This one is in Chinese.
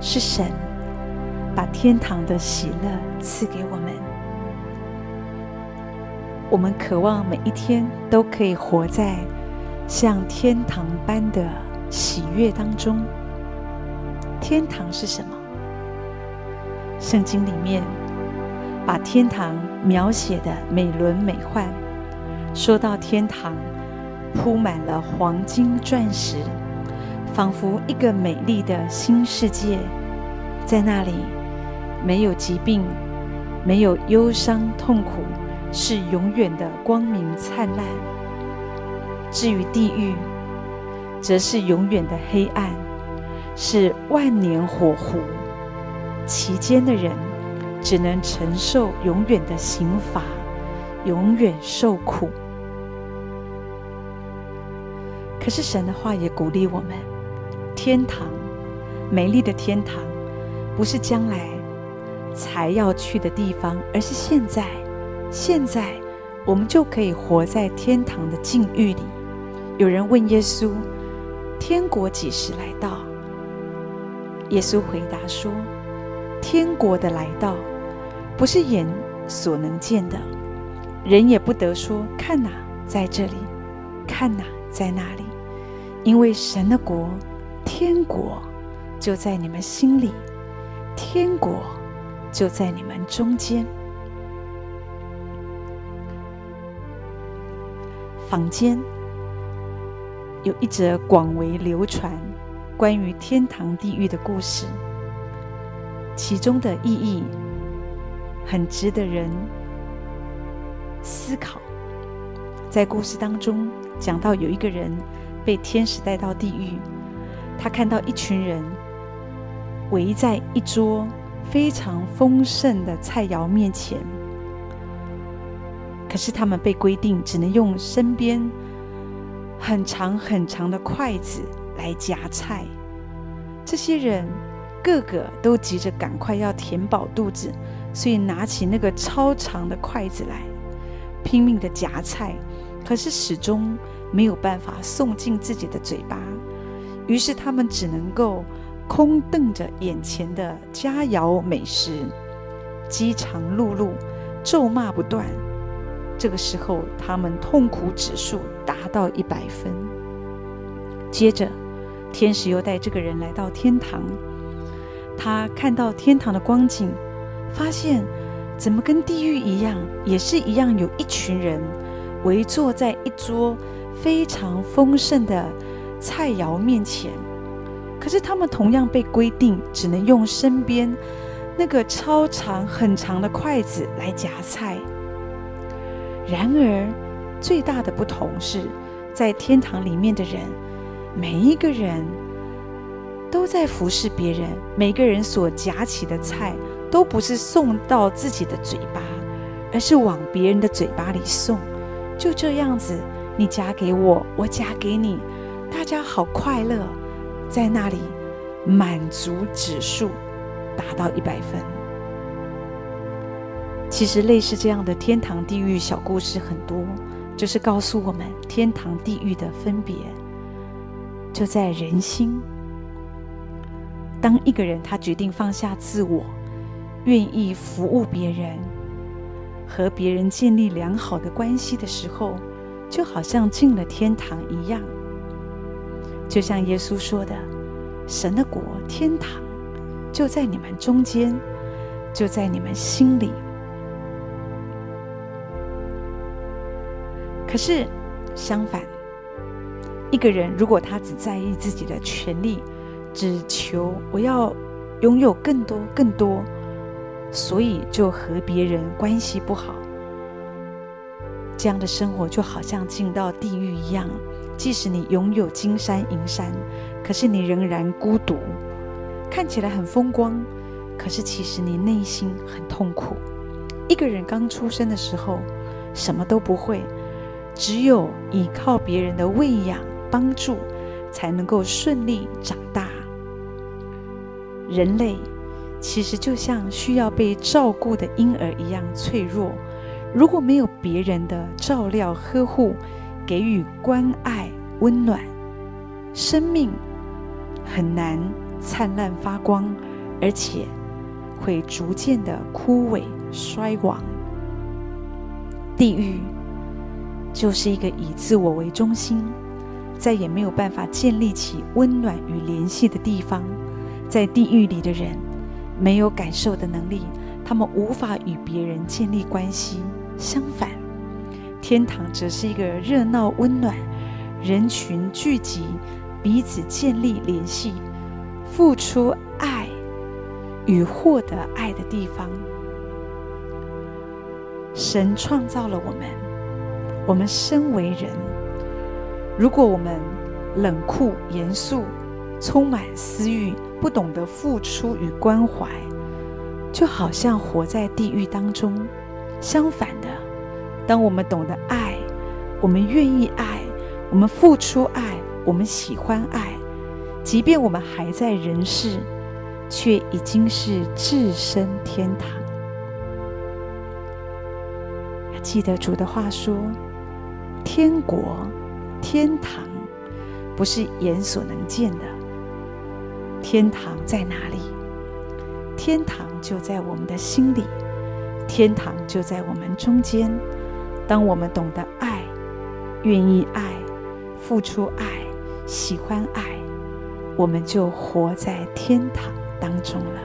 是神把天堂的喜乐赐给我们。我们渴望每一天都可以活在像天堂般的喜悦当中。天堂是什么？圣经里面把天堂描写的美轮美奂，说到天堂铺满了黄金钻石，仿佛一个美丽的新世界，在那里没有疾病，没有忧伤痛苦，是永远的光明灿烂。至于地狱，则是永远的黑暗，是万年火湖。其间的人只能承受永远的刑罚，永远受苦。可是神的话也鼓励我们：天堂，美丽的天堂，不是将来才要去的地方，而是现在。现在我们就可以活在天堂的境遇里。有人问耶稣：“天国几时来到？”耶稣回答说。天国的来到，不是眼所能见的，人也不得说看哪，在这里，看哪，在那里，因为神的国，天国就在你们心里，天国就在你们中间。坊间有一则广为流传关于天堂地狱的故事。其中的意义很值得人思考。在故事当中讲到，有一个人被天使带到地狱，他看到一群人围在一桌非常丰盛的菜肴面前，可是他们被规定只能用身边很长很长的筷子来夹菜。这些人。个个都急着赶快要填饱肚子，所以拿起那个超长的筷子来，拼命的夹菜，可是始终没有办法送进自己的嘴巴。于是他们只能够空瞪着眼前的佳肴美食，饥肠辘辘，咒骂不断。这个时候，他们痛苦指数达到一百分。接着，天使又带这个人来到天堂。他看到天堂的光景，发现怎么跟地狱一样，也是一样，有一群人围坐在一桌非常丰盛的菜肴面前。可是他们同样被规定只能用身边那个超长很长的筷子来夹菜。然而，最大的不同是在天堂里面的人，每一个人。都在服侍别人，每个人所夹起的菜都不是送到自己的嘴巴，而是往别人的嘴巴里送。就这样子，你夹给我，我夹给你，大家好快乐，在那里满足指数达到一百分。其实类似这样的天堂地狱小故事很多，就是告诉我们天堂地狱的分别就在人心。当一个人他决定放下自我，愿意服务别人，和别人建立良好的关系的时候，就好像进了天堂一样。就像耶稣说的：“神的国，天堂就在你们中间，就在你们心里。”可是相反，一个人如果他只在意自己的权利，只求我要拥有更多更多，所以就和别人关系不好。这样的生活就好像进到地狱一样。即使你拥有金山银山，可是你仍然孤独。看起来很风光，可是其实你内心很痛苦。一个人刚出生的时候，什么都不会，只有依靠别人的喂养帮助，才能够顺利长大。人类其实就像需要被照顾的婴儿一样脆弱，如果没有别人的照料呵护，给予关爱温暖，生命很难灿烂发光，而且会逐渐的枯萎衰亡。地狱就是一个以自我为中心，再也没有办法建立起温暖与联系的地方。在地狱里的人没有感受的能力，他们无法与别人建立关系。相反，天堂则是一个热闹温暖、人群聚集、彼此建立联系、付出爱与获得爱的地方。神创造了我们，我们身为人，如果我们冷酷、严肃、充满私欲，不懂得付出与关怀，就好像活在地狱当中。相反的，当我们懂得爱，我们愿意爱，我们付出爱，我们喜欢爱，即便我们还在人世，却已经是置身天堂。记得主的话说：“天国、天堂，不是眼所能见的。天堂在哪里？天堂就在我们的心里。”天堂就在我们中间。当我们懂得爱，愿意爱，付出爱，喜欢爱，我们就活在天堂当中了。